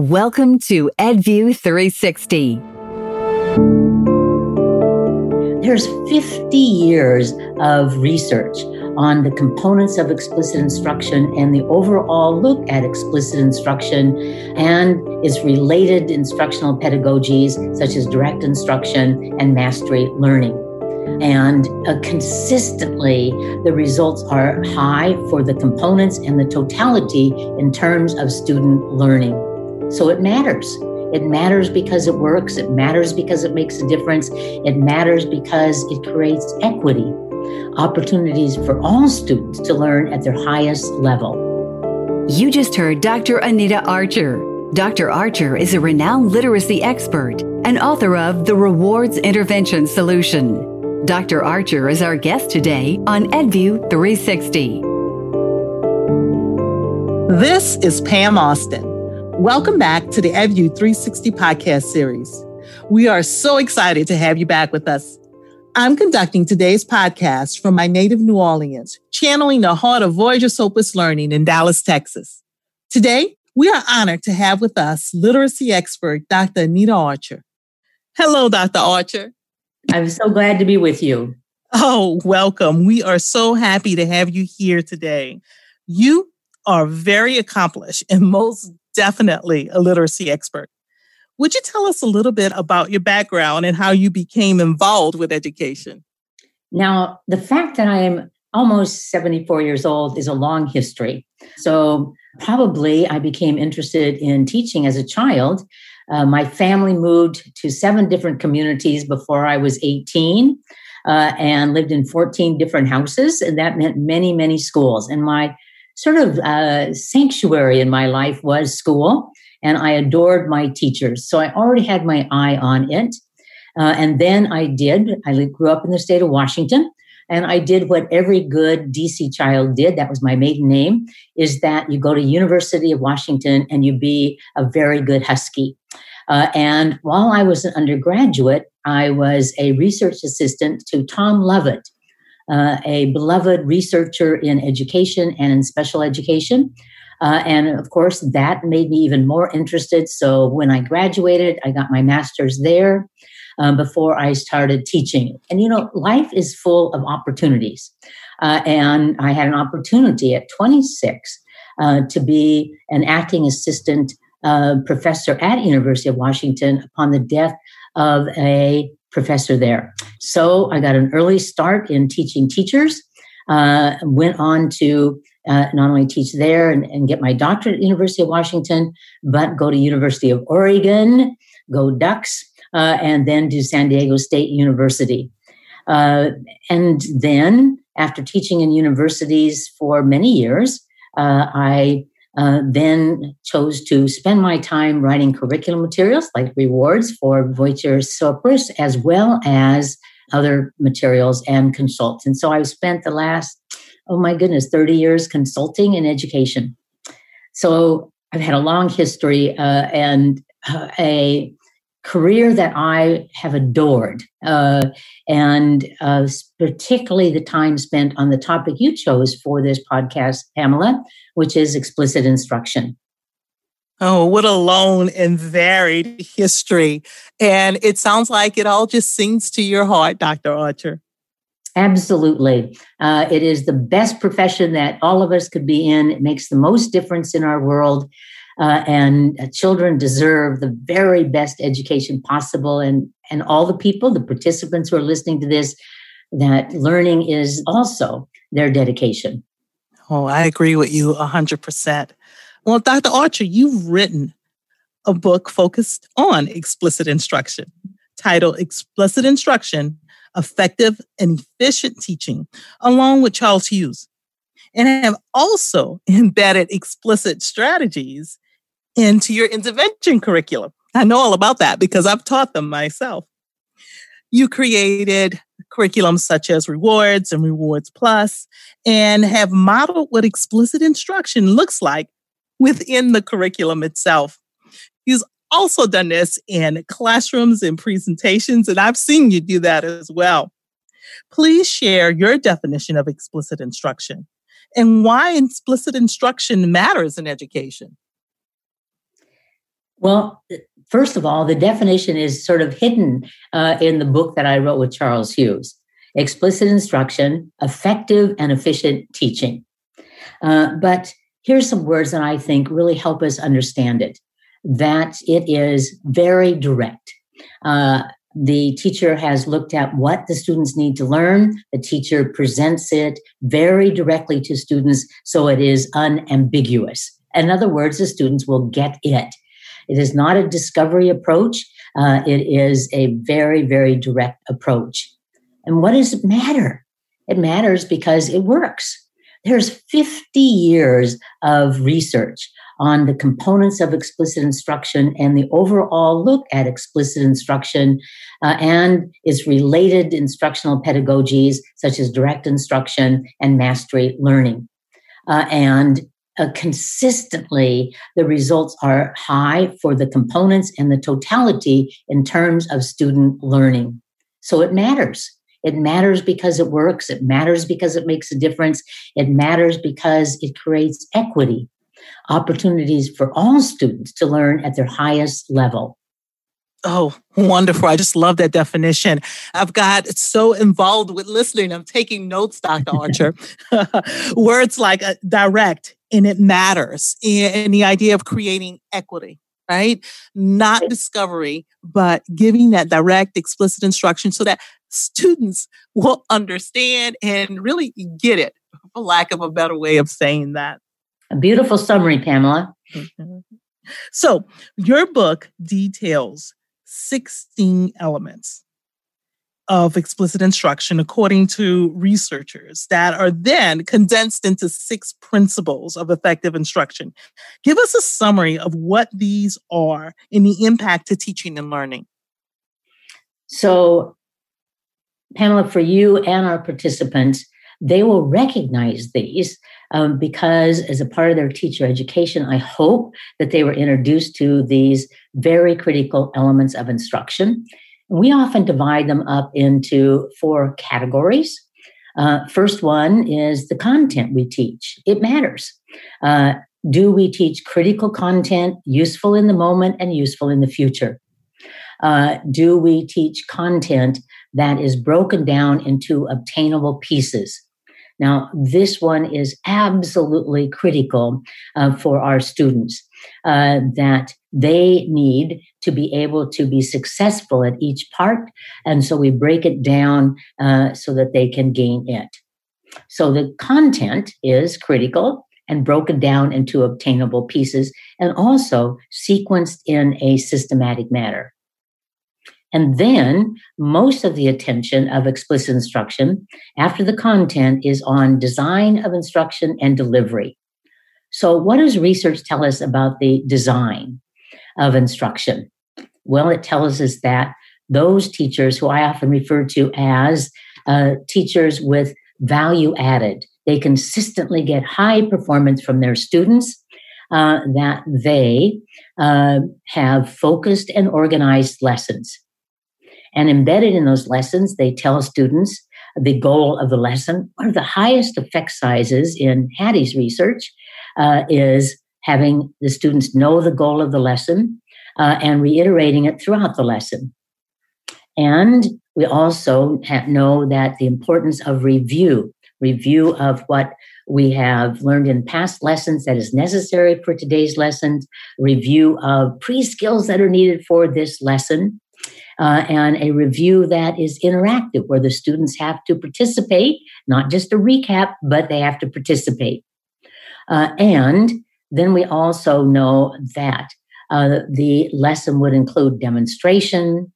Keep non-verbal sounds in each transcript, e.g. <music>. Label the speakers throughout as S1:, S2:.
S1: Welcome to EdView 360.
S2: There's 50 years of research on the components of explicit instruction and the overall look at explicit instruction and its related instructional pedagogies such as direct instruction and mastery learning. And uh, consistently, the results are high for the components and the totality in terms of student learning. So it matters. It matters because it works. It matters because it makes a difference. It matters because it creates equity, opportunities for all students to learn at their highest level.
S1: You just heard Dr. Anita Archer. Dr. Archer is a renowned literacy expert and author of The Rewards Intervention Solution. Dr. Archer is our guest today on EdView 360.
S3: This is Pam Austin. Welcome back to the EdView 360 podcast series. We are so excited to have you back with us. I'm conducting today's podcast from my native New Orleans, channeling the heart of Voyager Sopris Learning in Dallas, Texas. Today, we are honored to have with us literacy expert Dr. Anita Archer. Hello, Dr. Archer.
S2: I'm so glad to be with you.
S3: Oh, welcome. We are so happy to have you here today. You are very accomplished and most definitely a literacy expert. Would you tell us a little bit about your background and how you became involved with education?
S2: Now, the fact that I am almost 74 years old is a long history. So, probably I became interested in teaching as a child. Uh, my family moved to seven different communities before I was 18 uh, and lived in 14 different houses. And that meant many, many schools. And my sort of uh, sanctuary in my life was school, and I adored my teachers. So I already had my eye on it. Uh, and then I did, I grew up in the state of Washington. And I did what every good DC child did. That was my maiden name. Is that you go to University of Washington and you be a very good Husky. Uh, and while I was an undergraduate, I was a research assistant to Tom Lovitt, uh, a beloved researcher in education and in special education. Uh, and of course, that made me even more interested. So when I graduated, I got my master's there um, before I started teaching. And you know, life is full of opportunities. Uh, and I had an opportunity at 26 uh, to be an acting assistant uh, professor at University of Washington upon the death of a professor there. So I got an early start in teaching teachers, uh, went on to uh, not only teach there and, and, get my doctorate at University of Washington, but go to University of Oregon, go Ducks, uh, and then to San Diego State University. Uh, and then after teaching in universities for many years, uh, I uh, then chose to spend my time writing curriculum materials like rewards for Voyager Sopris, as well as other materials and consult. And so I've spent the last, oh my goodness, 30 years consulting in education. So I've had a long history uh, and uh, a career that I have adored, uh, and uh, particularly the time spent on the topic you chose for this podcast, Pamela, which is explicit instruction.
S3: Oh, what a long and varied history. And it sounds like it all just sings to your heart, Dr. Archer.
S2: Absolutely. Uh, it is the best profession that all of us could be in. It makes the most difference in our world. Uh, and uh, children deserve the very best education possible. And, and all the people, the participants who are listening to this, that learning is also their dedication.
S3: Oh, I agree with you 100%. Well, Dr. Archer, you've written a book focused on explicit instruction titled Explicit Instruction Effective and Efficient Teaching, along with Charles Hughes, and have also <laughs> embedded explicit strategies into your intervention curriculum. I know all about that because I've taught them myself. You created curriculums such as Rewards and Rewards Plus and have modeled what explicit instruction looks like within the curriculum itself. He's also done this in classrooms and presentations, and I've seen you do that as well. Please share your definition of explicit instruction and why explicit instruction matters in education.
S2: Well, first of all, the definition is sort of hidden uh, in the book that I wrote with Charles Hughes explicit instruction, effective and efficient teaching. Uh, but here's some words that I think really help us understand it that it is very direct. Uh, the teacher has looked at what the students need to learn. The teacher presents it very directly to students so it is unambiguous. In other words, the students will get it. It is not a discovery approach. Uh, it is a very, very direct approach. And what does it matter? It matters because it works. There's 50 years of research on the components of explicit instruction and the overall look at explicit instruction uh, and its related instructional pedagogies, such as direct instruction and mastery learning. Uh, and uh, consistently, the results are high for the components and the totality in terms of student learning. So it matters. It matters because it works. It matters because it makes a difference. It matters because it creates equity, opportunities for all students to learn at their highest level.
S3: Oh, wonderful. I just love that definition. I've got so involved with listening. I'm taking notes, Dr. Archer. <laughs> <laughs> Words like uh, direct and it matters, and the idea of creating equity right? Not discovery, but giving that direct, explicit instruction so that students will understand and really get it, for lack of a better way of saying that.
S2: A beautiful summary, Pamela. Mm-hmm.
S3: So, your book details 16 elements of explicit instruction according to researchers that are then condensed into six principles of effective instruction. Give us a summary of what these are and the impact to teaching and learning.
S2: So, Pamela, for you and our participants, they will recognize these um, because, as a part of their teacher education, I hope that they were introduced to these very critical elements of instruction. We often divide them up into four categories. Uh, first one is the content we teach, it matters. Uh, do we teach critical content, useful in the moment and useful in the future? Uh, do we teach content that is broken down into obtainable pieces? Now, this one is absolutely critical uh, for our students uh, that they need to be able to be successful at each part. And so we break it down uh, so that they can gain it. So the content is critical and broken down into obtainable pieces and also sequenced in a systematic manner. And then most of the attention of explicit instruction after the content is on design of instruction and delivery. So, what does research tell us about the design of instruction? Well, it tells us that those teachers who I often refer to as uh, teachers with value added, they consistently get high performance from their students, uh, that they uh, have focused and organized lessons. And embedded in those lessons, they tell students the goal of the lesson. One of the highest effect sizes in Hattie's research uh, is having the students know the goal of the lesson uh, and reiterating it throughout the lesson. And we also have, know that the importance of review, review of what we have learned in past lessons that is necessary for today's lessons, review of pre skills that are needed for this lesson, uh, and a review that is interactive where the students have to participate, not just a recap, but they have to participate. Uh, and then we also know that uh, the lesson would include demonstration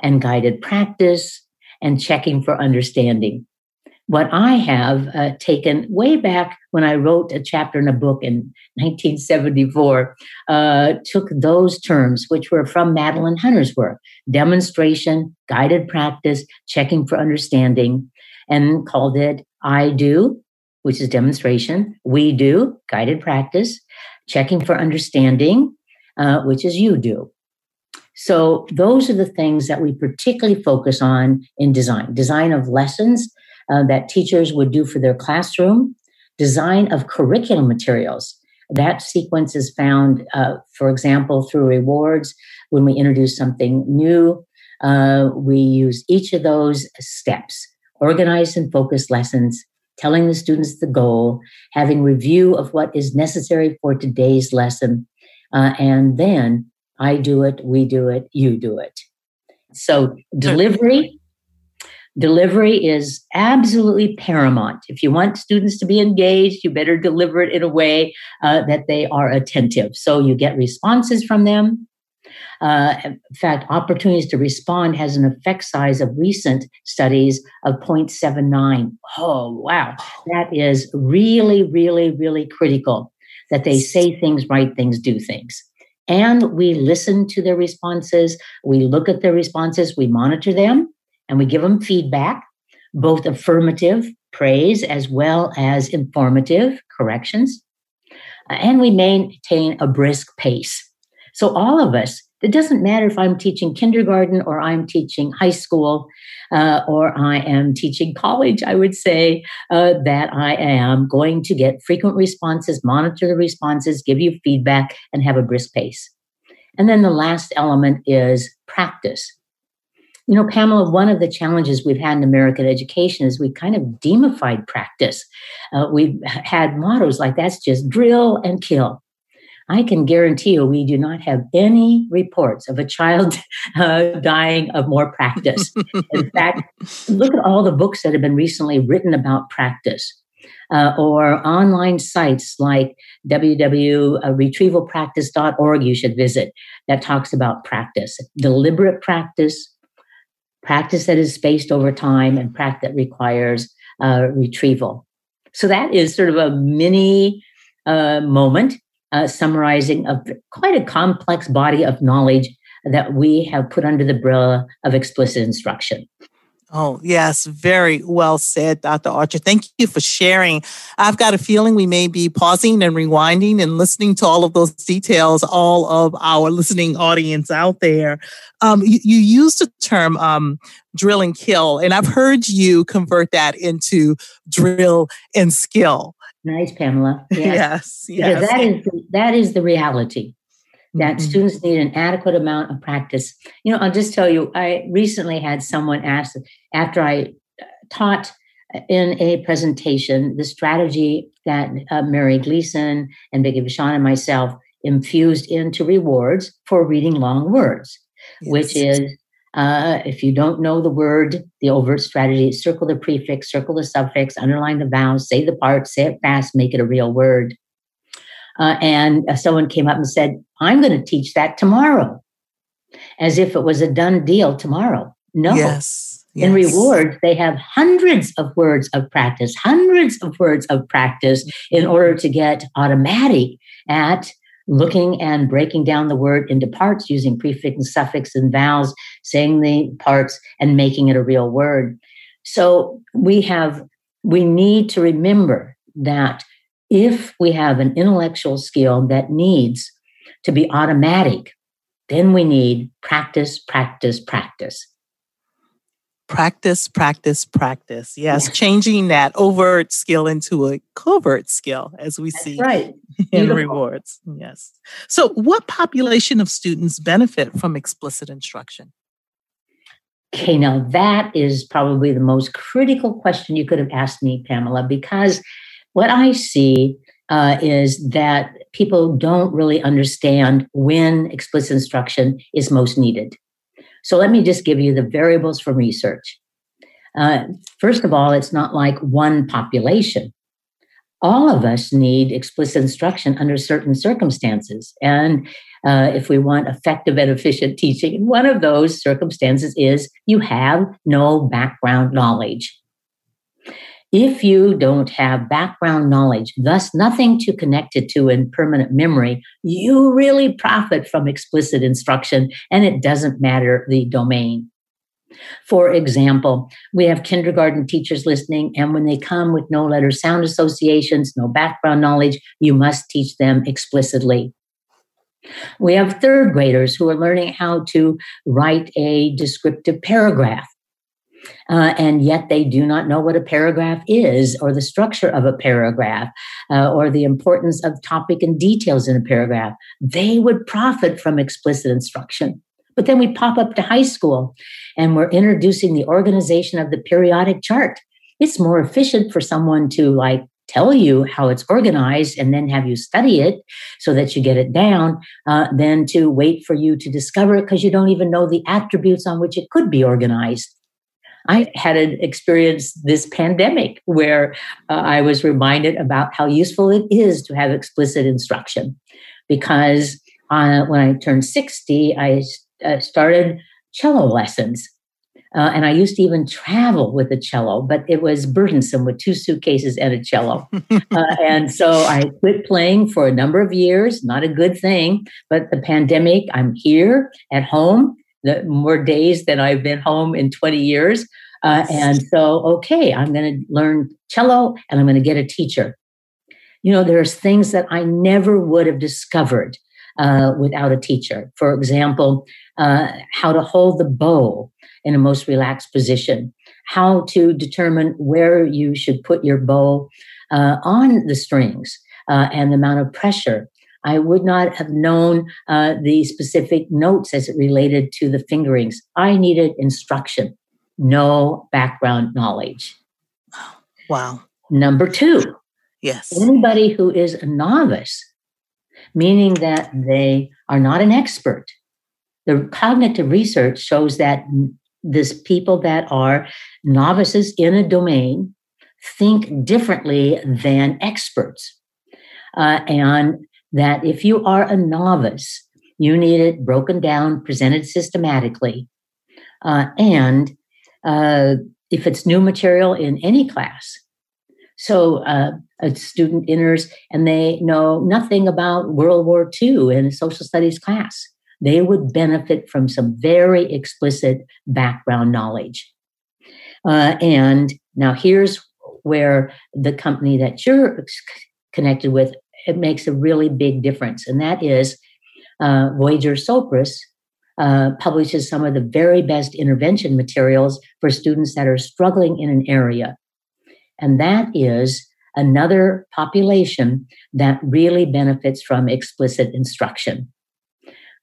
S2: and guided practice and checking for understanding what I have uh, taken way back when I wrote a chapter in a book in 1974, uh, took those terms, which were from Madeline Hunter's work demonstration, guided practice, checking for understanding, and called it I do, which is demonstration, we do, guided practice, checking for understanding, uh, which is you do. So, those are the things that we particularly focus on in design design of lessons uh, that teachers would do for their classroom, design of curriculum materials. That sequence is found, uh, for example, through rewards. When we introduce something new, uh, we use each of those steps organized and focused lessons, telling the students the goal, having review of what is necessary for today's lesson, uh, and then I do it, we do it, you do it. So delivery Delivery is absolutely paramount. If you want students to be engaged, you better deliver it in a way uh, that they are attentive. So you get responses from them. Uh, in fact, opportunities to respond has an effect size of recent studies of 0.79. Oh, wow. That is really, really, really critical that they say things, write things, do things. And we listen to their responses, we look at their responses, we monitor them and we give them feedback, both affirmative praise as well as informative corrections. And we maintain a brisk pace. So, all of us, it doesn't matter if I'm teaching kindergarten or I'm teaching high school uh, or I am teaching college, I would say uh, that I am going to get frequent responses, monitor the responses, give you feedback, and have a brisk pace. And then the last element is practice. You know, Pamela, one of the challenges we've had in American education is we kind of demified practice. Uh, we've had mottos like that's just drill and kill. I can guarantee you we do not have any reports of a child <laughs> uh, dying of more practice. In <laughs> fact, look at all the books that have been recently written about practice. Uh, or online sites like www.retrievalpractice.org you should visit that talks about practice deliberate practice practice that is spaced over time, and practice that requires uh, retrieval. So that is sort of a mini uh, moment uh, summarizing a, quite a complex body of knowledge that we have put under the umbrella of explicit instruction.
S3: Oh, yes, very well said, Dr. Archer. Thank you for sharing. I've got a feeling we may be pausing and rewinding and listening to all of those details, all of our listening audience out there. Um, you, you, used the term um, drill and kill, and I've heard you convert that into drill and skill.
S2: Nice, Pamela.
S3: Yes, yes. yes.
S2: That is, that is the reality that mm-hmm. students need an adequate amount of practice. You know, I'll just tell you, I recently had someone ask after I uh, taught in a presentation the strategy that uh, Mary Gleason and Becky Vachon and myself infused into rewards for reading long words, yes. which is uh, if you don't know the word, the overt strategy, circle the prefix, circle the suffix, underline the vowels, say the part, say it fast, make it a real word. Uh, and uh, someone came up and said, I'm going to teach that tomorrow, as if it was a done deal tomorrow. No.
S3: Yes. yes.
S2: In rewards, they have hundreds of words of practice, hundreds of words of practice in order to get automatic at looking and breaking down the word into parts using prefix and suffix and vowels, saying the parts and making it a real word. So we have, we need to remember that if we have an intellectual skill that needs to be automatic, then we need practice, practice, practice.
S3: Practice, practice, practice. Yes, changing that overt skill into a covert skill, as we
S2: That's
S3: see
S2: right. <laughs>
S3: in Beautiful. rewards. Yes. So, what population of students benefit from explicit instruction?
S2: Okay, now that is probably the most critical question you could have asked me, Pamela, because what I see uh, is that people don't really understand when explicit instruction is most needed. So let me just give you the variables from research. Uh, first of all, it's not like one population. All of us need explicit instruction under certain circumstances. And uh, if we want effective and efficient teaching, one of those circumstances is you have no background knowledge. If you don't have background knowledge, thus nothing to connect it to in permanent memory, you really profit from explicit instruction and it doesn't matter the domain. For example, we have kindergarten teachers listening, and when they come with no letter sound associations, no background knowledge, you must teach them explicitly. We have third graders who are learning how to write a descriptive paragraph. Uh, and yet they do not know what a paragraph is or the structure of a paragraph uh, or the importance of topic and details in a paragraph. They would profit from explicit instruction. But then we pop up to high school and we're introducing the organization of the periodic chart. It's more efficient for someone to like tell you how it's organized and then have you study it so that you get it down uh, than to wait for you to discover it because you don't even know the attributes on which it could be organized. I had an experience this pandemic where uh, I was reminded about how useful it is to have explicit instruction because uh, when I turned 60, I uh, started cello lessons. Uh, and I used to even travel with a cello, but it was burdensome with two suitcases and a cello. <laughs> uh, and so I quit playing for a number of years, not a good thing. But the pandemic, I'm here at home, the more days than I've been home in 20 years. Uh, and so, okay, I'm going to learn cello and I'm going to get a teacher. You know, there's things that I never would have discovered uh, without a teacher. For example, uh, how to hold the bow in a most relaxed position, how to determine where you should put your bow uh, on the strings uh, and the amount of pressure. I would not have known uh, the specific notes as it related to the fingerings. I needed instruction, no background knowledge.
S3: Wow.
S2: Number two,
S3: yes.
S2: Anybody who is a novice meaning that they are not an expert. The cognitive research shows that this people that are novices in a domain think differently than experts. Uh, and that if you are a novice, you need it broken down, presented systematically. Uh, and uh, if it's new material in any class, so uh, a student enters and they know nothing about World War II in a social studies class. They would benefit from some very explicit background knowledge. Uh, and now here's where the company that you're connected with it makes a really big difference, and that is uh, Voyager Sopris uh, publishes some of the very best intervention materials for students that are struggling in an area. And that is another population that really benefits from explicit instruction.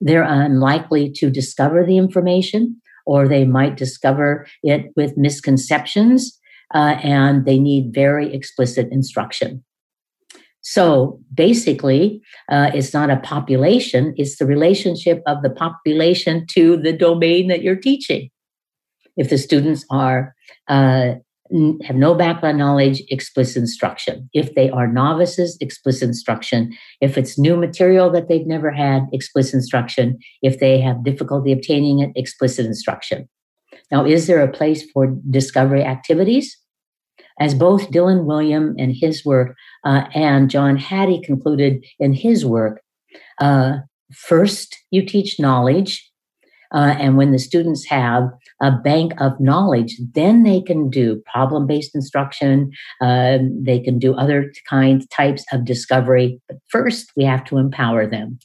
S2: They're unlikely to discover the information, or they might discover it with misconceptions, uh, and they need very explicit instruction. So basically, uh, it's not a population, it's the relationship of the population to the domain that you're teaching. If the students are uh, have no background knowledge, explicit instruction. If they are novices, explicit instruction. If it's new material that they've never had, explicit instruction. If they have difficulty obtaining it, explicit instruction. Now, is there a place for discovery activities? As both Dylan Wiliam in his work uh, and John Hattie concluded in his work, uh, first you teach knowledge, uh, and when the students have a bank of knowledge, then they can do problem based instruction. Um, they can do other kinds, types of discovery. But first, we have to empower them.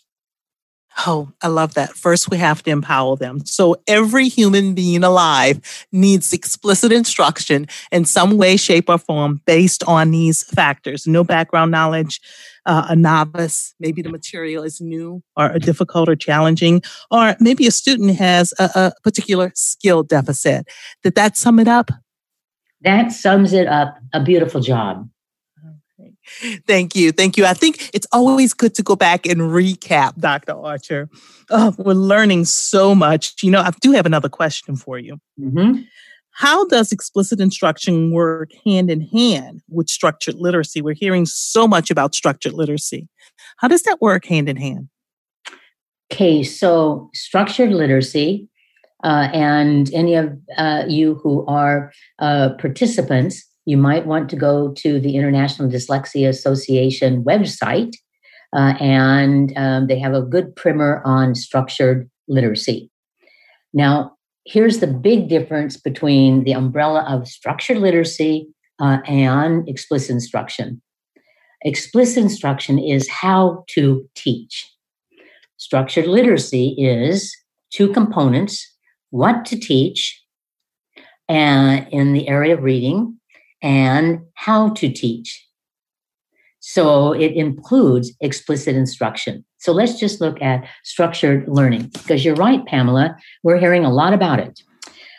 S3: Oh, I love that. First, we have to empower them. So, every human being alive needs explicit instruction in some way, shape, or form based on these factors no background knowledge, uh, a novice, maybe the material is new or difficult or challenging, or maybe a student has a, a particular skill deficit. Did that sum it up?
S2: That sums it up. A beautiful job.
S3: Thank you. Thank you. I think it's always good to go back and recap, Dr. Archer. Oh, we're learning so much. You know, I do have another question for you. Mm-hmm. How does explicit instruction work hand in hand with structured literacy? We're hearing so much about structured literacy. How does that work hand in hand?
S2: Okay, so structured literacy, uh, and any of uh, you who are uh, participants you might want to go to the International Dyslexia Association website, uh, and um, they have a good primer on structured literacy. Now, here's the big difference between the umbrella of structured literacy uh, and explicit instruction. Explicit instruction is how to teach. Structured literacy is two components what to teach and in the area of reading and how to teach. So it includes explicit instruction. So let's just look at structured learning because you're right, Pamela. We're hearing a lot about it.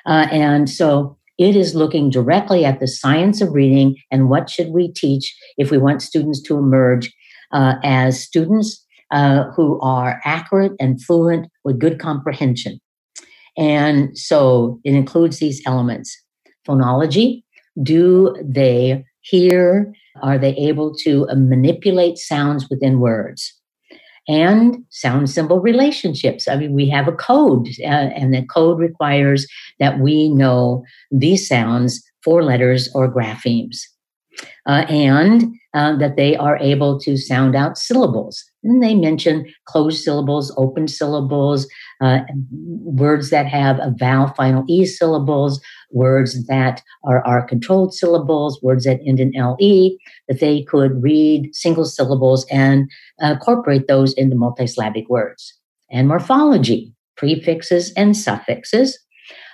S2: Uh, and so it is looking directly at the science of reading and what should we teach if we want students to emerge uh, as students uh, who are accurate and fluent with good comprehension. And so it includes these elements phonology. Do they hear? Are they able to manipulate sounds within words? And sound symbol relationships. I mean, we have a code, uh, and the code requires that we know these sounds, for letters, or graphemes. Uh, and uh, that they are able to sound out syllables. And they mention closed syllables, open syllables, uh, words that have a vowel final E syllables, words that are, are controlled syllables, words that end in LE, that they could read single syllables and incorporate those into multisyllabic words. And morphology, prefixes and suffixes,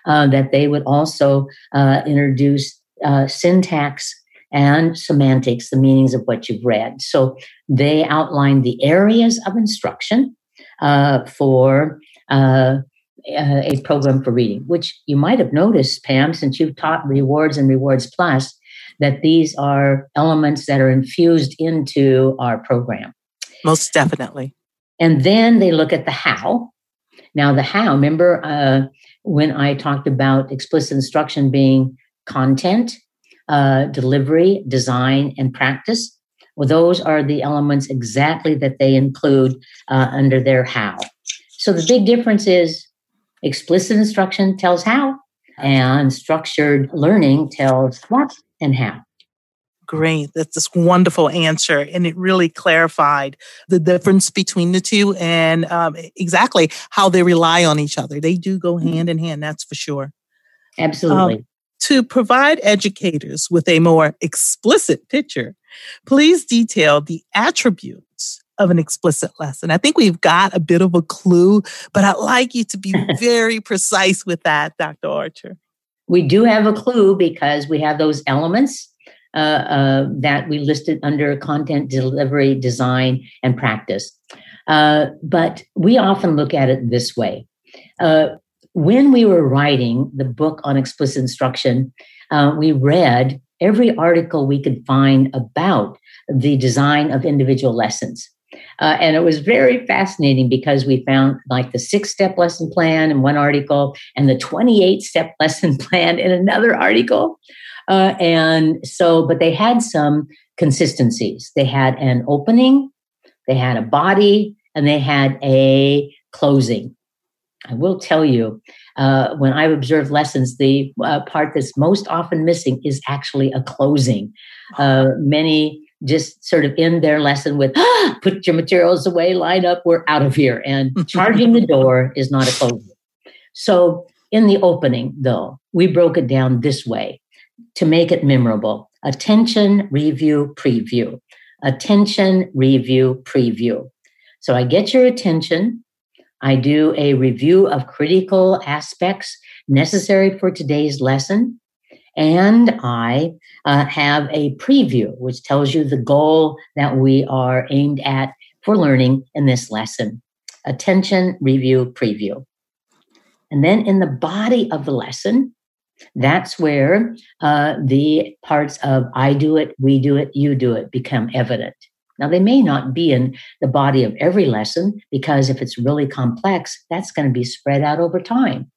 S2: uh, that they would also uh, introduce uh, syntax and semantics, the meanings of what you've read. So they outline the areas of instruction uh, for uh, a program for reading, which you might have noticed, Pam, since you've taught Rewards and Rewards Plus, that these are elements that are infused into our program.
S3: Most definitely.
S2: And then they look at the how. Now, the how, remember uh, when I talked about explicit instruction being content, uh, delivery, design, and practice. Well, those are the elements exactly that they include uh, under their how. So the big difference is explicit instruction tells how, and structured learning tells what and how.
S3: Great. That's this wonderful answer. And it really clarified the difference between the two and um, exactly how they rely on each other. They do go mm-hmm. hand in hand, that's for sure.
S2: Absolutely. Um,
S3: to provide educators with a more explicit picture, please detail the attributes of an explicit lesson. I think we've got a bit of a clue, but I'd like you to be <laughs> very precise with that, Dr. Archer.
S2: We do have a clue because we have those elements uh, uh, that we listed under content delivery, design, and practice. Uh, but we often look at it this way. Uh, when we were writing the book on explicit instruction, uh, we read every article we could find about the design of individual lessons. Uh, and it was very fascinating because we found like the six step lesson plan in one article and the 28 step <laughs> lesson plan in another article. Uh, and so, but they had some consistencies. They had an opening, they had a body, and they had a closing. I will tell you, uh, when I've observed lessons, the uh, part that's most often missing is actually a closing. Uh, many just sort of end their lesson with, ah, <gasps> put your materials away, line up, we're out of here. And <laughs> charging the door is not a closing. So, in the opening, though, we broke it down this way to make it memorable attention, review, preview. Attention, review, preview. So I get your attention. I do a review of critical aspects necessary for today's lesson. And I uh, have a preview, which tells you the goal that we are aimed at for learning in this lesson. Attention, review, preview. And then in the body of the lesson, that's where uh, the parts of I do it, we do it, you do it become evident. Now, they may not be in the body of every lesson because if it's really complex, that's going to be spread out over time.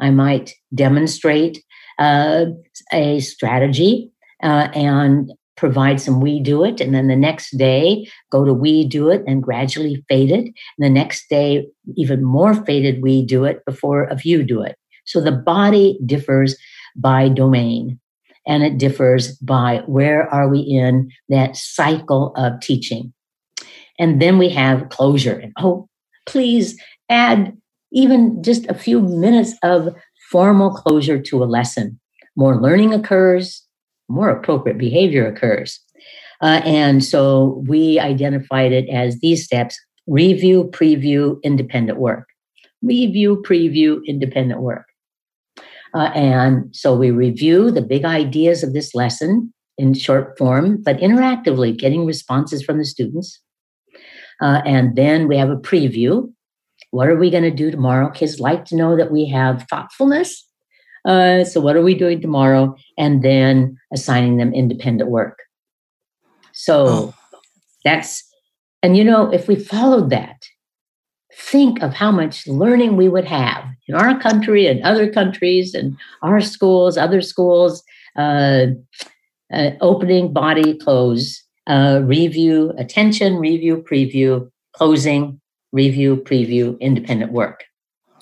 S2: I might demonstrate uh, a strategy uh, and provide some we do it. And then the next day, go to we do it and gradually fade it. And the next day, even more faded we do it before of you do it. So the body differs by domain and it differs by where are we in that cycle of teaching. And then we have closure. And oh, please add even just a few minutes of formal closure to a lesson. More learning occurs, more appropriate behavior occurs. Uh, and so we identified it as these steps review, preview, independent work. Review, preview, independent work. Uh, and so we review the big ideas of this lesson in short form, but interactively, getting responses from the students. Uh, and then we have a preview. What are we going to do tomorrow? Kids like to know that we have thoughtfulness. Uh, so, what are we doing tomorrow? And then assigning them independent work. So, oh. that's, and you know, if we followed that, think of how much learning we would have in our country and other countries and our schools, other schools, uh, uh, opening, body, close, uh, review, attention, review, preview, closing, review, preview, independent work.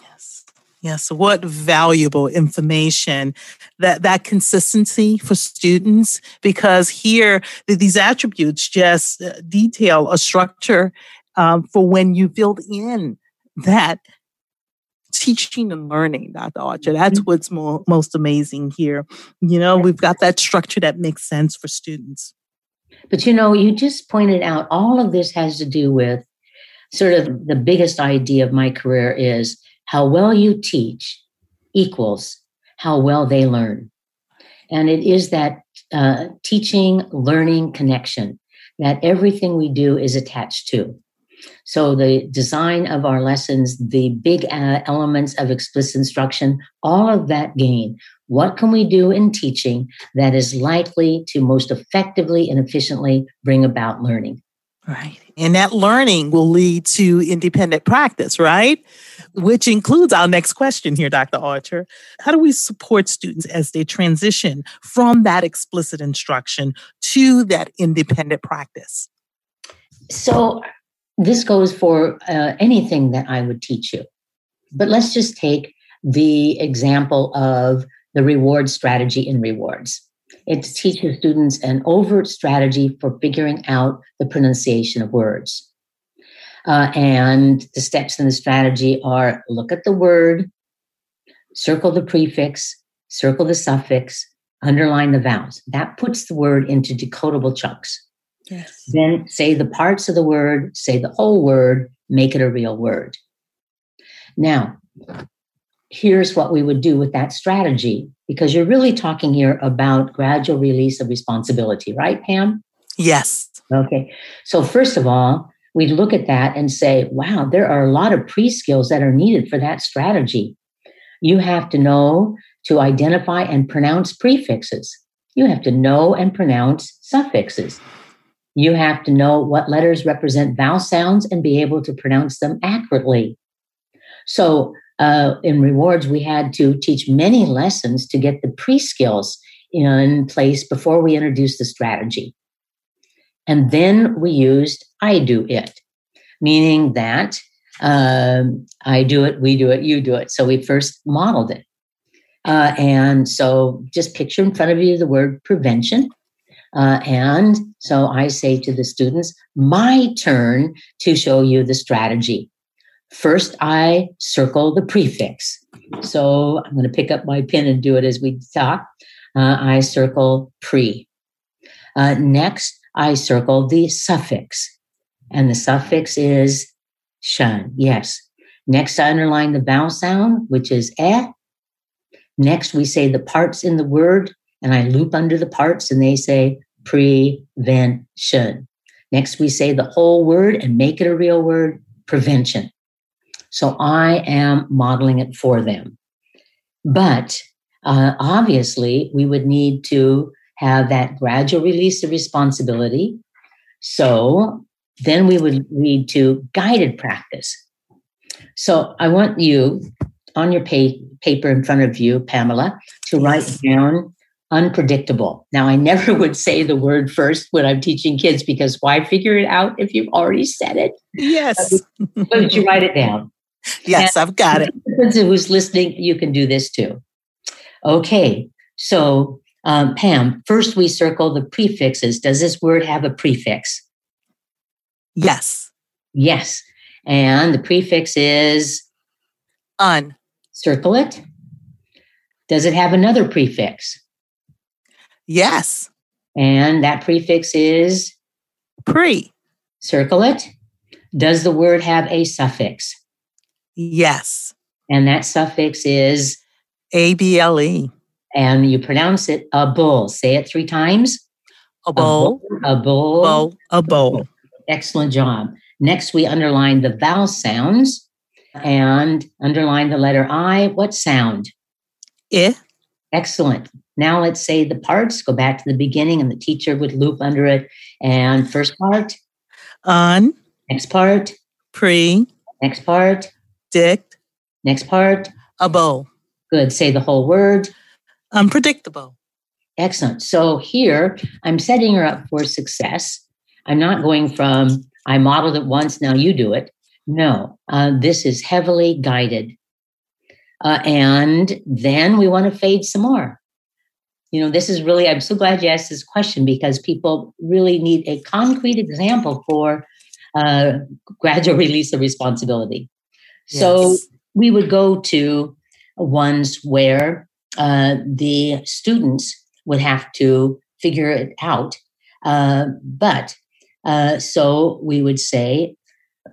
S3: Yes. Yes. What valuable information that that consistency for students because here these attributes just uh, detail a structure um, for when you build in that teaching and learning, Dr. Archer. That's mm-hmm. what's more, most amazing here. You know, we've got that structure that makes sense for students.
S2: But you know, you just pointed out all of this has to do with sort of the biggest idea of my career is how well you teach equals how well they learn. And it is that uh, teaching, learning connection that everything we do is attached to. So, the design of our lessons, the big uh, elements of explicit instruction, all of that gain. What can we do in teaching that is likely to most effectively and efficiently bring about learning?
S3: Right. And that learning will lead to independent practice, right? Which includes our next question here, Dr. Archer. How do we support students as they transition from that explicit instruction to that independent practice?
S2: So, this goes for uh, anything that I would teach you. But let's just take the example of the reward strategy in rewards. It teaches students an overt strategy for figuring out the pronunciation of words. Uh, and the steps in the strategy are look at the word, circle the prefix, circle the suffix, underline the vowels. That puts the word into decodable chunks. Yes. Then say the parts of the word, say the whole word, make it a real word. Now, here's what we would do with that strategy, because you're really talking here about gradual release of responsibility, right, Pam?
S3: Yes.
S2: Okay. So, first of all, we look at that and say, wow, there are a lot of pre skills that are needed for that strategy. You have to know to identify and pronounce prefixes, you have to know and pronounce suffixes. You have to know what letters represent vowel sounds and be able to pronounce them accurately. So, uh, in rewards, we had to teach many lessons to get the pre skills in place before we introduced the strategy. And then we used I do it, meaning that um, I do it, we do it, you do it. So we first modeled it. Uh, and so just picture in front of you the word prevention. Uh, and so I say to the students, my turn to show you the strategy. First, I circle the prefix. So I'm going to pick up my pen and do it as we talk. Uh, I circle pre. Uh, next, I circle the suffix. And the suffix is shun. Yes. Next, I underline the vowel sound, which is eh. Next, we say the parts in the word and I loop under the parts and they say prevention. Next, we say the whole word and make it a real word prevention. So I am modeling it for them. But uh, obviously, we would need to have that gradual release of responsibility. So then we would lead to guided practice. So I want you on your pa- paper in front of you, Pamela, to write down unpredictable. Now, I never <laughs> would say the word first when I'm teaching kids because why figure it out if you've already said it?
S3: Yes.
S2: but you write it down.
S3: Yes, and I've got it. <laughs>
S2: Who's listening, you can do this too. Okay, so um, Pam, first we circle the prefixes. Does this word have a prefix?
S3: Yes.
S2: Yes. And the prefix is
S3: un.
S2: Circle it. Does it have another prefix?
S3: Yes.
S2: And that prefix is
S3: pre.
S2: Circle it. Does the word have a suffix?
S3: Yes.
S2: And that suffix is
S3: A B L E.
S2: And you pronounce it a bull. Say it three times.
S3: A bowl.
S2: A bowl.
S3: bowl. A bowl.
S2: Excellent job. Next, we underline the vowel sounds and underline the letter I. What sound?
S3: I.
S2: Excellent. Now let's say the parts. Go back to the beginning, and the teacher would loop under it. And first part.
S3: On.
S2: Next part.
S3: Pre.
S2: Next part.
S3: Dict.
S2: Next part.
S3: A bowl.
S2: Good. Say the whole word.
S3: Unpredictable.
S2: Excellent. So here I'm setting her up for success. I'm not going from I modeled it once, now you do it. No, uh, this is heavily guided. Uh, and then we want to fade some more. You know, this is really, I'm so glad you asked this question because people really need a concrete example for uh, gradual <laughs> release of responsibility. Yes. So we would go to ones where uh, the students would have to figure it out. Uh, but uh, so we would say,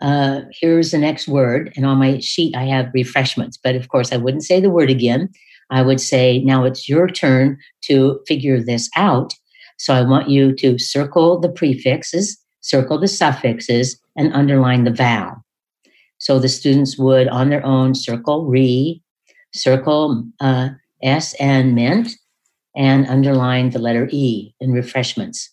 S2: uh, here's the next word. And on my sheet, I have refreshments. But of course, I wouldn't say the word again. I would say, now it's your turn to figure this out. So I want you to circle the prefixes, circle the suffixes, and underline the vowel. So the students would, on their own, circle re, circle uh, S and mint, and underline the letter E in refreshments.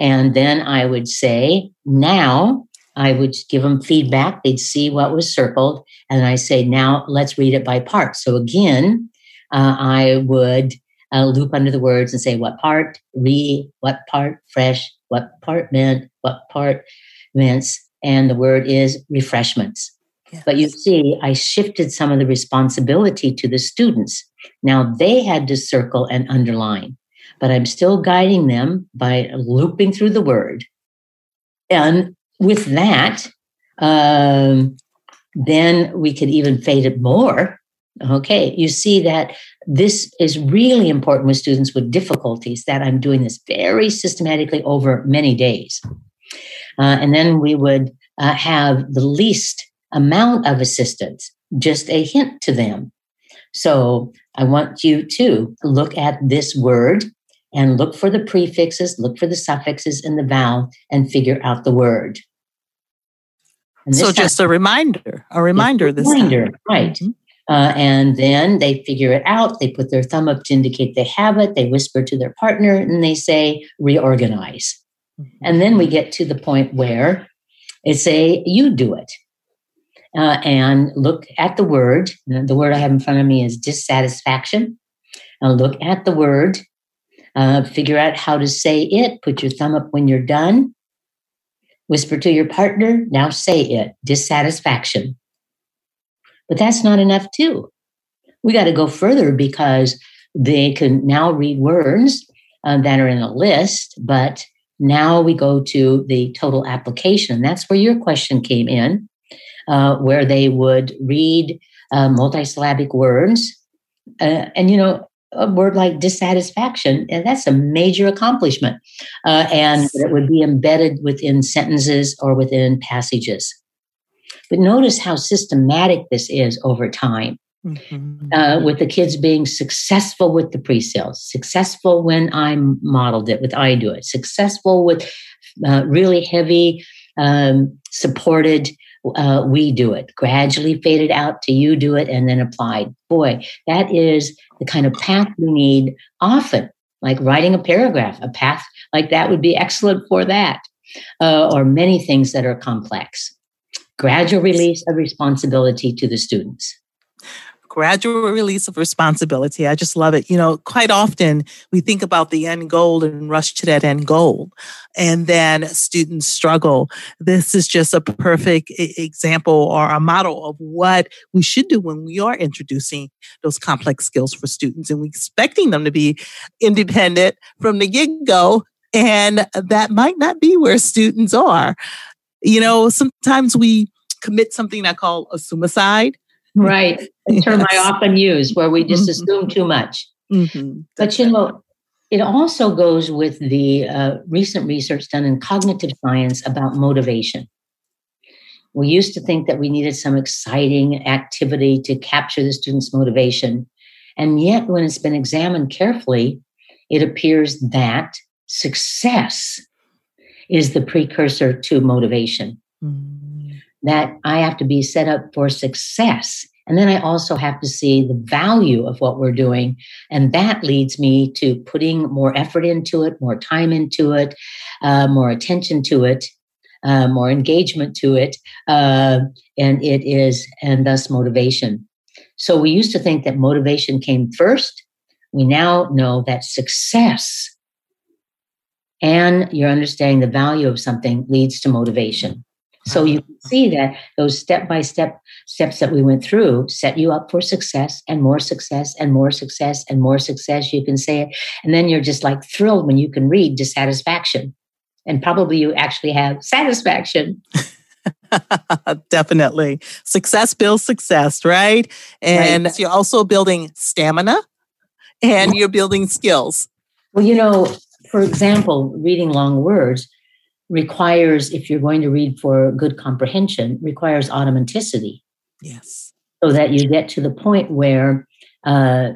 S2: And then I would say, now I would give them feedback. They'd see what was circled. And I say, now let's read it by part. So again, uh, I would uh, loop under the words and say, what part, re, what part, fresh, what part meant, what part mince. And the word is refreshments. Yes. But you see, I shifted some of the responsibility to the students. Now they had to circle and underline, but I'm still guiding them by looping through the word. And with that, um, then we could even fade it more. Okay, you see that this is really important with students with difficulties, that I'm doing this very systematically over many days. Uh, and then we would uh, have the least amount of assistance, just a hint to them. So I want you to look at this word and look for the prefixes, look for the suffixes in the vowel, and figure out the word.
S3: So just a reminder, a reminder this
S2: reminder,
S3: time.
S2: right. Mm-hmm. Uh, and then they figure it out. They put their thumb up to indicate they have it. They whisper to their partner and they say, reorganize. And then we get to the point where it's a you do it uh, and look at the word. The word I have in front of me is dissatisfaction. Uh, look at the word, uh, figure out how to say it, put your thumb up when you're done, whisper to your partner, now say it dissatisfaction. But that's not enough, too. We got to go further because they can now read words uh, that are in a list, but now we go to the total application. That's where your question came in uh, where they would read uh, multisyllabic words. Uh, and, you know, a word like dissatisfaction, and that's a major accomplishment. Uh, and it would be embedded within sentences or within passages. But notice how systematic this is over time. Mm-hmm. Uh, with the kids being successful with the pre-sales, successful when I modeled it with I do it, successful with uh, really heavy um, supported uh, we do it, gradually faded out to you do it and then applied. Boy, that is the kind of path we need often, like writing a paragraph. A path like that would be excellent for that, uh, or many things that are complex. Gradual release of responsibility to the students
S3: gradual release of responsibility. I just love it. You know, quite often we think about the end goal and rush to that end goal, and then students struggle. This is just a perfect example or a model of what we should do when we are introducing those complex skills for students and we expecting them to be independent from the get go. And that might not be where students are. You know, sometimes we commit something I call assumicide
S2: Right. <laughs> A term yes. I often use where we just mm-hmm. assume too much. Mm-hmm. But you know, it also goes with the uh, recent research done in cognitive science about motivation. We used to think that we needed some exciting activity to capture the student's motivation. And yet, when it's been examined carefully, it appears that success is the precursor to motivation. Mm. That I have to be set up for success. And then I also have to see the value of what we're doing. And that leads me to putting more effort into it, more time into it, uh, more attention to it, uh, more engagement to it. Uh, and it is, and thus motivation. So we used to think that motivation came first. We now know that success and you're understanding the value of something leads to motivation. So you can see that those step by step steps that we went through set you up for success and more success and more success and more success. You can say it. And then you're just like thrilled when you can read dissatisfaction. And probably you actually have <laughs> satisfaction. <laughs>
S3: Definitely. Success builds success, right? And right. you're also building stamina and you're building skills.
S2: Well, you know, for example, reading long words requires, if you're going to read for good comprehension, requires automaticity.
S3: Yes.
S2: So that you get to the point where, uh,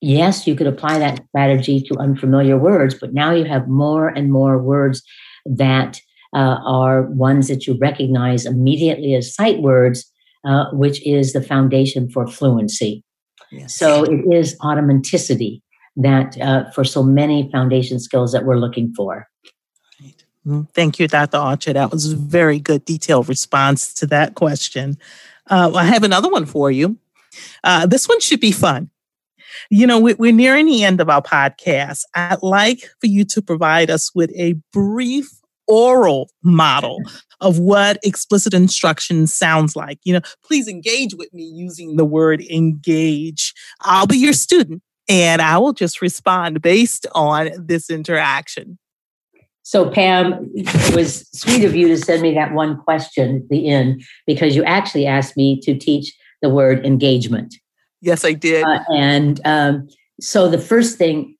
S2: yes, you could apply that strategy to unfamiliar words, but now you have more and more words that uh, are ones that you recognize immediately as sight words, uh, which is the foundation for fluency. Yes. So it is automaticity that uh, for so many foundation skills that we're looking for.
S3: Mm, thank you, Dr. Archer. That was a very good, detailed response to that question. Uh, I have another one for you. Uh, this one should be fun. You know, we're nearing the end of our podcast. I'd like for you to provide us with a brief oral model of what explicit instruction sounds like. You know, please engage with me using the word engage. I'll be your student and I will just respond based on this interaction.
S2: So, Pam, it was sweet of you to send me that one question at the end because you actually asked me to teach the word engagement.
S3: Yes, I did. Uh,
S2: and um, so, the first thing,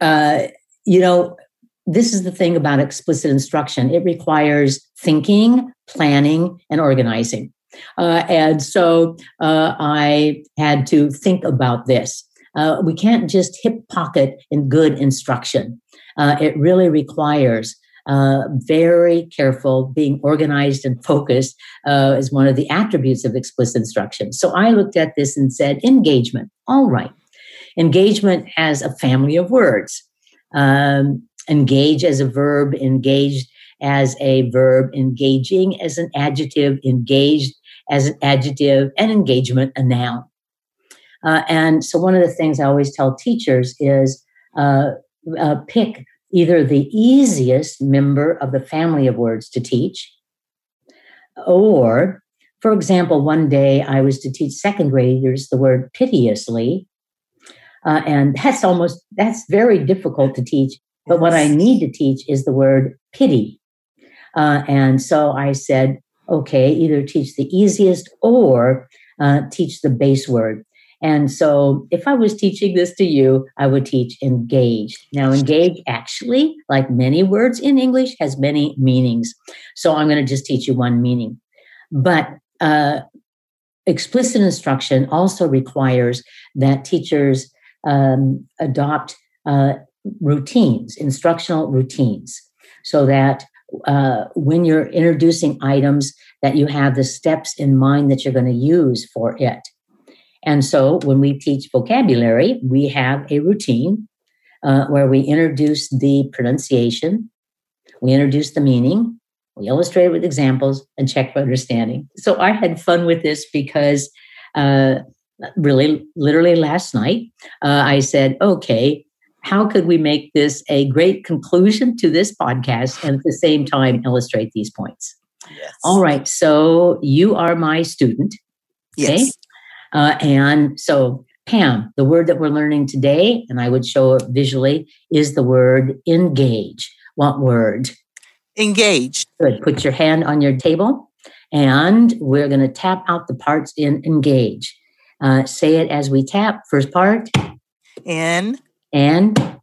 S2: uh, you know, this is the thing about explicit instruction it requires thinking, planning, and organizing. Uh, and so uh, I had to think about this. Uh, we can't just hip pocket in good instruction. Uh, it really requires uh, very careful, being organized and focused uh, is one of the attributes of explicit instruction. So I looked at this and said, engagement. All right. Engagement has a family of words. Um, engage as a verb, engaged as a verb, engaging as an adjective, engaged as an adjective, and engagement a noun. Uh, and so, one of the things I always tell teachers is uh, pick either the easiest member of the family of words to teach, or, for example, one day I was to teach second graders the word piteously. Uh, and that's almost that's very difficult to teach but what i need to teach is the word pity uh, and so i said okay either teach the easiest or uh, teach the base word and so if I was teaching this to you, I would teach engaged. Now, engage actually, like many words in English, has many meanings. So I'm going to just teach you one meaning. But uh, explicit instruction also requires that teachers um, adopt uh, routines, instructional routines, so that uh, when you're introducing items, that you have the steps in mind that you're going to use for it. And so when we teach vocabulary, we have a routine uh, where we introduce the pronunciation, we introduce the meaning, we illustrate it with examples, and check for understanding. So I had fun with this because uh, really, literally last night, uh, I said, okay, how could we make this a great conclusion to this podcast and at the same time illustrate these points? Yes. All right. So you are my student.
S3: Okay?
S2: Uh, and so, Pam, the word that we're learning today, and I would show it visually, is the word engage. What word?
S3: Engaged.
S2: Good. Put your hand on your table, and we're going to tap out the parts in engage. Uh, say it as we tap. First part.
S3: In.
S2: And.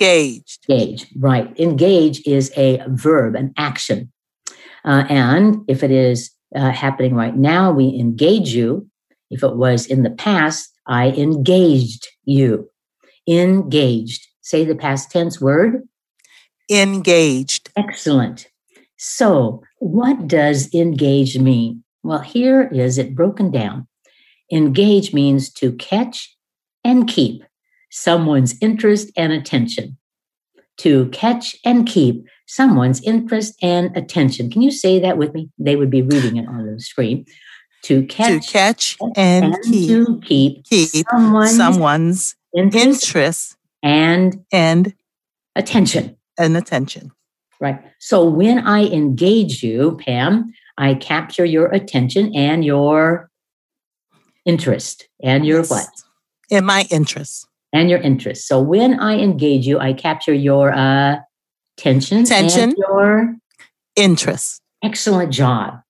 S3: Engaged.
S2: Engage. Right. Engage is a verb, an action. Uh, and if it is uh, happening right now, we engage you If it was in the past, I engaged you. Engaged. Say the past tense word.
S3: Engaged.
S2: Excellent. So, what does engage mean? Well, here is it broken down. Engage means to catch and keep someone's interest and attention. To catch and keep someone's interest and attention. Can you say that with me? They would be reading it on the screen. To catch,
S3: to catch and, and keep,
S2: to keep,
S3: keep someone's, someone's interest, interest
S2: and
S3: and
S2: attention.
S3: And attention.
S2: Right. So when I engage you, Pam, I capture your attention and your interest and your yes. what?
S3: In my interest.
S2: And your interest. So when I engage you, I capture your uh, attention,
S3: attention,
S2: your
S3: interest.
S2: Excellent job.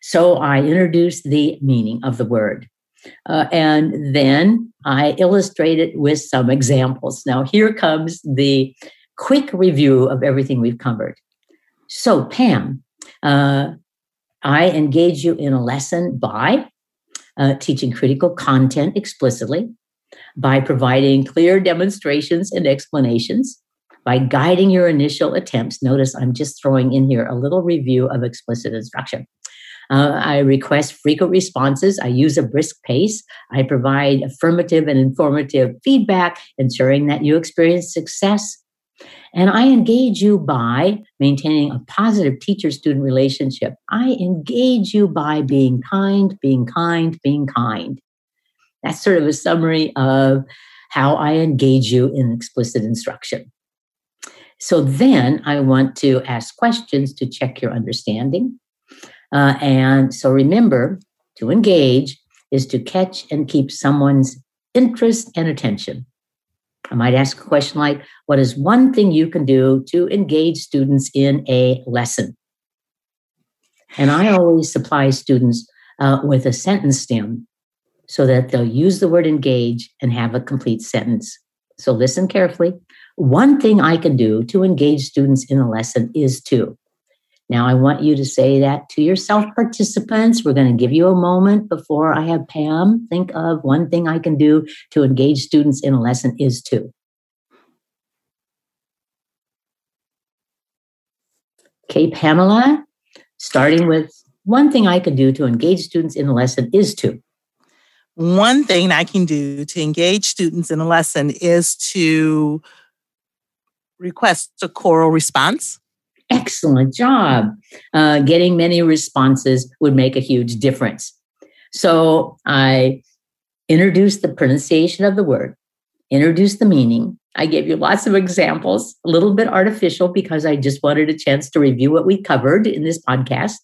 S2: So I introduce the meaning of the word. Uh, and then I illustrate it with some examples. Now, here comes the quick review of everything we've covered. So, Pam, uh, I engage you in a lesson by uh, teaching critical content explicitly, by providing clear demonstrations and explanations, by guiding your initial attempts. Notice I'm just throwing in here a little review of explicit instruction. Uh, I request frequent responses. I use a brisk pace. I provide affirmative and informative feedback, ensuring that you experience success and I engage you by maintaining a positive teacher student relationship. I engage you by being kind, being kind, being kind. That's sort of a summary of how I engage you in explicit instruction. So then I want to ask questions to check your understanding. Uh, and so remember to engage is to catch and keep someone's interest and attention. I might ask a question like, What is one thing you can do to engage students in a lesson? And I always supply students uh, with a sentence stem so that they'll use the word engage and have a complete sentence. So listen carefully. One thing I can do to engage students in a lesson is to. Now, I want you to say that to yourself, participants. We're going to give you a moment before I have Pam think of one thing I can do to engage students in a lesson is to. Okay, Pamela, starting with one thing I can do to engage students in a lesson is to.
S3: One thing I can do to engage students in a lesson is to request a choral response
S2: excellent job. Uh, getting many responses would make a huge difference. So I introduced the pronunciation of the word, introduced the meaning. I gave you lots of examples, a little bit artificial because I just wanted a chance to review what we covered in this podcast.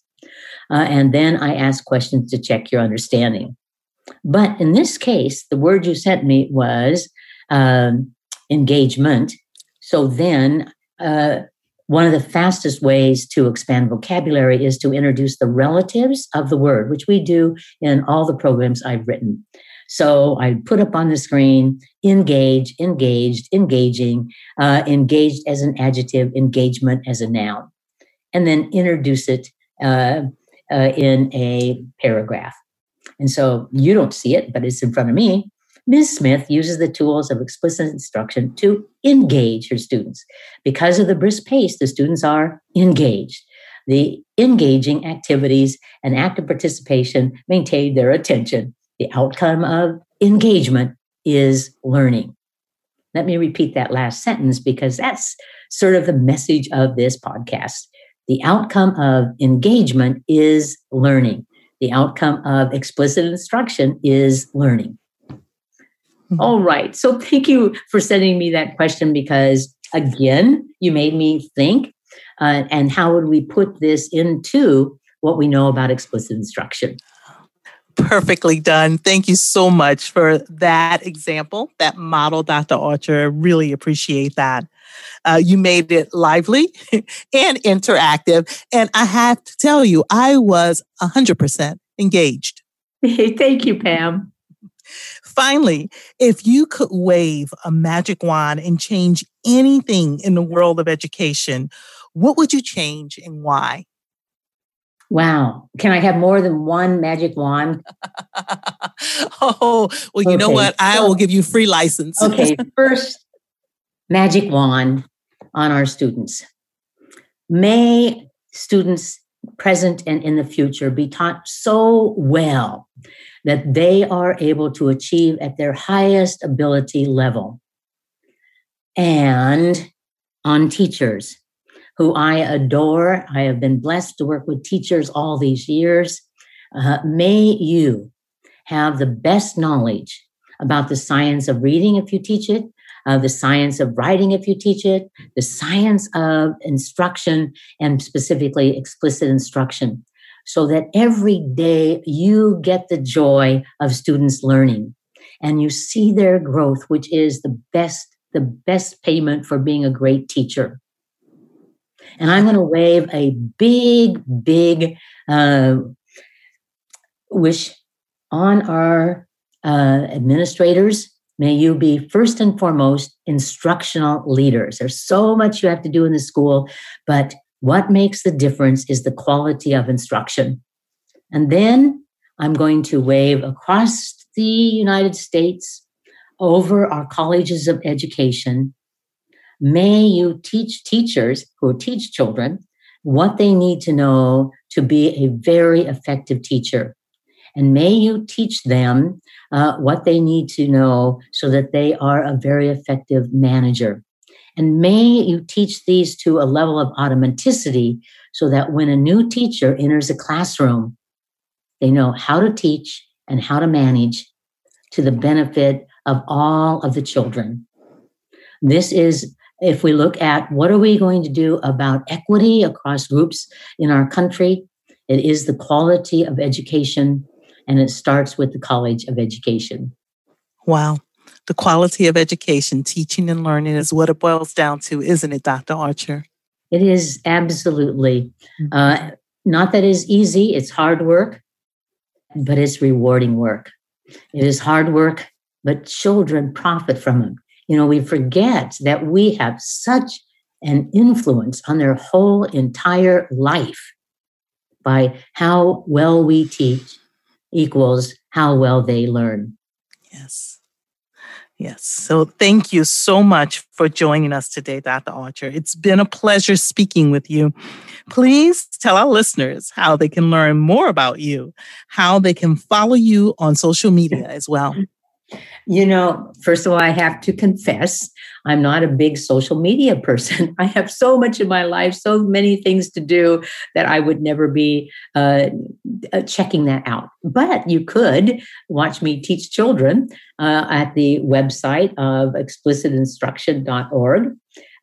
S2: Uh, and then I asked questions to check your understanding. But in this case, the word you sent me was um, engagement. So then uh, one of the fastest ways to expand vocabulary is to introduce the relatives of the word, which we do in all the programs I've written. So I put up on the screen engage, engaged, engaging, uh, engaged as an adjective, engagement as a noun, and then introduce it uh, uh, in a paragraph. And so you don't see it, but it's in front of me. Ms. Smith uses the tools of explicit instruction to engage her students. Because of the brisk pace, the students are engaged. The engaging activities and active participation maintain their attention. The outcome of engagement is learning. Let me repeat that last sentence because that's sort of the message of this podcast. The outcome of engagement is learning. The outcome of explicit instruction is learning. Mm-hmm. All right. So thank you for sending me that question because, again, you made me think. Uh, and how would we put this into what we know about explicit instruction?
S3: Perfectly done. Thank you so much for that example, that model, Dr. Archer. Really appreciate that. Uh, you made it lively <laughs> and interactive. And I have to tell you, I was 100% engaged. <laughs>
S2: Thank you, Pam.
S3: Finally, if you could wave a magic wand and change anything in the world of education, what would you change and why?
S2: Wow. Can I have more than one magic wand? <laughs>
S3: oh, well, you okay. know what? I will give you free license.
S2: okay. First, magic wand on our students. May students present and in the future be taught so well that they are able to achieve at their highest ability level. And on teachers who I adore. I have been blessed to work with teachers all these years. Uh, may you have the best knowledge about the science of reading if you teach it, uh, the science of writing if you teach it, the science of instruction, and specifically explicit instruction, so that every day you get the joy of students learning and you see their growth, which is the best, the best payment for being a great teacher. And I'm going to wave a big, big uh, wish on our uh, administrators. May you be first and foremost instructional leaders. There's so much you have to do in the school, but what makes the difference is the quality of instruction. And then I'm going to wave across the United States over our colleges of education May you teach teachers who teach children what they need to know to be a very effective teacher. And may you teach them uh, what they need to know so that they are a very effective manager. And may you teach these to a level of automaticity so that when a new teacher enters a classroom, they know how to teach and how to manage to the benefit of all of the children. This is if we look at what are we going to do about equity across groups in our country, it is the quality of education, and it starts with the College of Education.
S3: Wow. The quality of education, teaching and learning is what it boils down to, isn't it, Dr. Archer?
S2: It is absolutely. Mm-hmm. Uh, not that it's easy, it's hard work, but it's rewarding work. It is hard work, but children profit from it you know, we forget that we have such an influence on their whole entire life by how well we teach equals how well they learn.
S3: Yes. Yes. So thank you so much for joining us today, Dr. Archer. It's been a pleasure speaking with you. Please tell our listeners how they can learn more about you, how they can follow you on social media as well.
S2: You know, first of all, I have to confess, I'm not a big social media person. <laughs> I have so much in my life, so many things to do that I would never be uh, uh checking that out. But you could watch me teach children uh, at the website of explicitinstruction.org.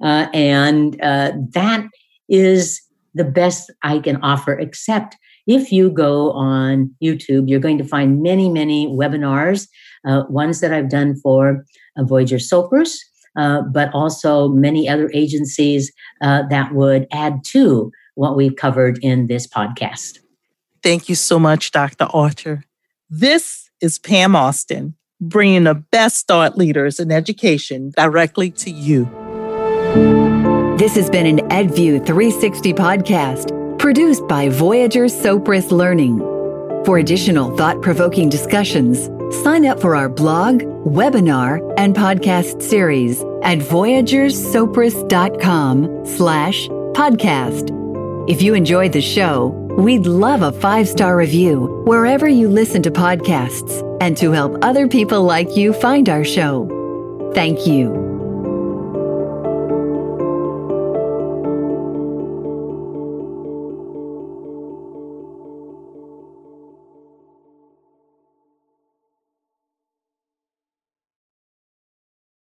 S2: Uh, and uh, that is the best I can offer, except if you go on YouTube, you're going to find many, many webinars uh, ones that I've done for uh, Voyager Sopris, uh, but also many other agencies uh, that would add to what we've covered in this podcast.
S3: Thank you so much, Dr. Archer. This is Pam Austin, bringing the best thought leaders in education directly to you.
S1: This has been an EdView 360 podcast produced by Voyager Sopris Learning. For additional thought provoking discussions, Sign up for our blog, webinar, and podcast series at voyagersopris.com slash podcast. If you enjoyed the show, we'd love a five-star review wherever you listen to podcasts and to help other people like you find our show. Thank you.